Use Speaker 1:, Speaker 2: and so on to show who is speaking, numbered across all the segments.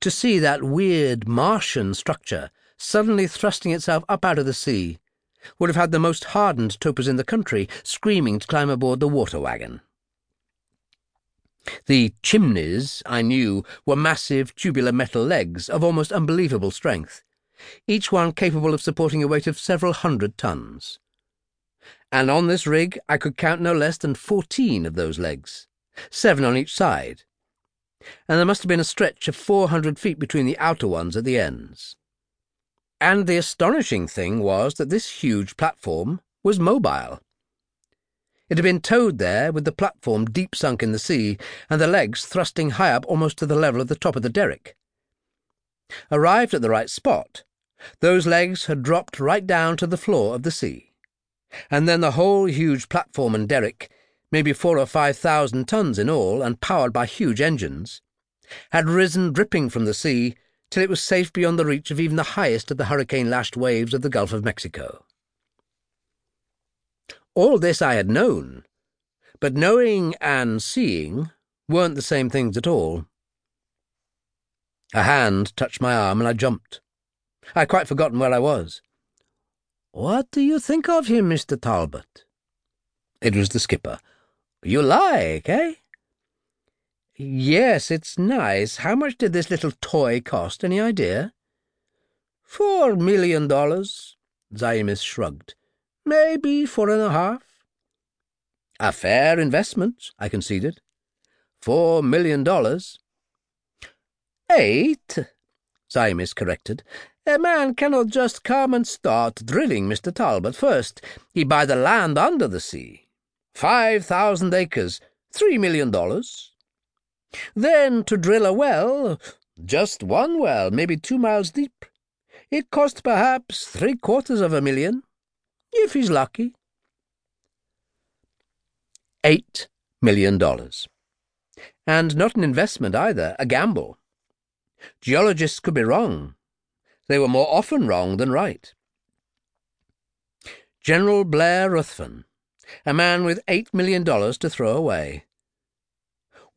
Speaker 1: To see that weird Martian structure suddenly thrusting itself up out of the sea would have had the most hardened topers in the country screaming to climb aboard the water wagon. The chimneys, I knew, were massive tubular metal legs of almost unbelievable strength, each one capable of supporting a weight of several hundred tons. And on this rig I could count no less than fourteen of those legs, seven on each side, and there must have been a stretch of four hundred feet between the outer ones at the ends. And the astonishing thing was that this huge platform was mobile. It had been towed there with the platform deep sunk in the sea and the legs thrusting high up almost to the level of the top of the derrick. Arrived at the right spot, those legs had dropped right down to the floor of the sea, and then the whole huge platform and derrick, maybe four or five thousand tons in all and powered by huge engines, had risen dripping from the sea till it was safe beyond the reach of even the highest of the hurricane-lashed waves of the Gulf of Mexico. All this I had known, but knowing and seeing weren't the same things at all. A hand touched my arm and I jumped. I had quite forgotten where I was. What do you think of him, Mr. Talbot? It was the skipper. You like, eh? Yes, it's nice. How much did this little toy cost? Any idea? Four million dollars, Zaimis shrugged. Maybe four and a half. A fair investment, I conceded. Four million dollars. Eight, Zaimis corrected. A man cannot just come and start drilling, Mr. Talbot. First, he buy the land under the sea. Five thousand acres, three million dollars. Then to drill a well, just one well, maybe two miles deep. It cost perhaps three quarters of a million if he's lucky. Eight million dollars. And not an investment either, a gamble. Geologists could be wrong. They were more often wrong than right. General Blair Ruthven, a man with eight million dollars to throw away.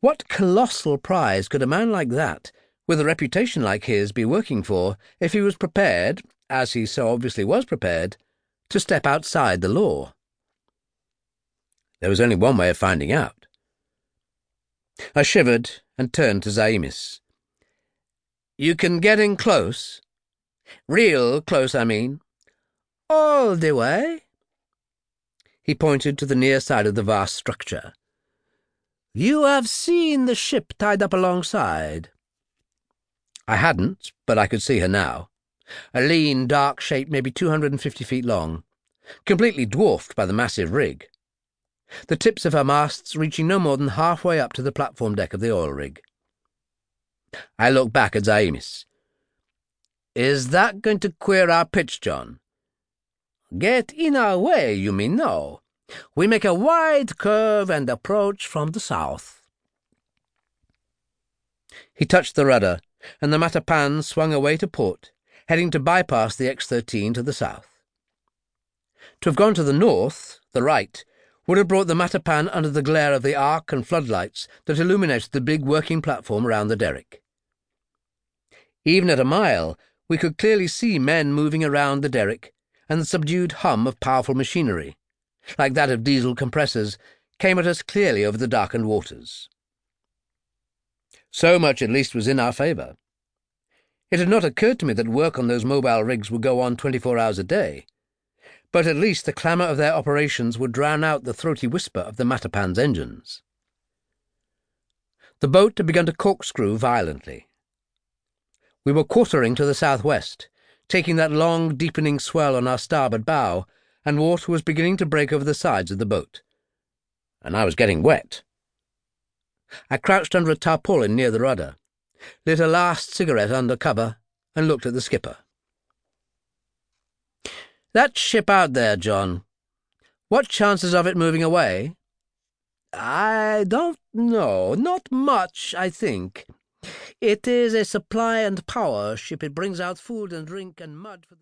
Speaker 1: What colossal prize could a man like that, with a reputation like his, be working for if he was prepared, as he so obviously was prepared, to step outside the law. There was only one way of finding out. I shivered and turned to Zaimis. You can get in close. Real close, I mean. All the way. He pointed to the near side of the vast structure. You have seen the ship tied up alongside. I hadn't, but I could see her now a lean, dark shape maybe 250 feet long, completely dwarfed by the massive rig. The tips of her masts reaching no more than halfway up to the platform deck of the oil rig. I looked back at Zaimis. Is that going to queer our pitch, John? Get in our way, you mean no. We make a wide curve and approach from the south. He touched the rudder, and the Matapan swung away to port, heading to bypass the X-13 to the south. To have gone to the north, the right, would have brought the Matapan under the glare of the arc and floodlights that illuminated the big working platform around the derrick. Even at a mile, we could clearly see men moving around the derrick, and the subdued hum of powerful machinery, like that of diesel compressors, came at us clearly over the darkened waters. So much at least was in our favour. It had not occurred to me that work on those mobile rigs would go on 24 hours a day, but at least the clamour of their operations would drown out the throaty whisper of the Matapan's engines. The boat had begun to corkscrew violently. We were quartering to the southwest, taking that long, deepening swell on our starboard bow, and water was beginning to break over the sides of the boat. And I was getting wet. I crouched under a tarpaulin near the rudder lit a last cigarette under cover, and looked at the skipper. That ship out there, John. What chances of it moving away? I don't know. Not much, I think. It is a supply and power ship. It brings out food and drink and mud for the.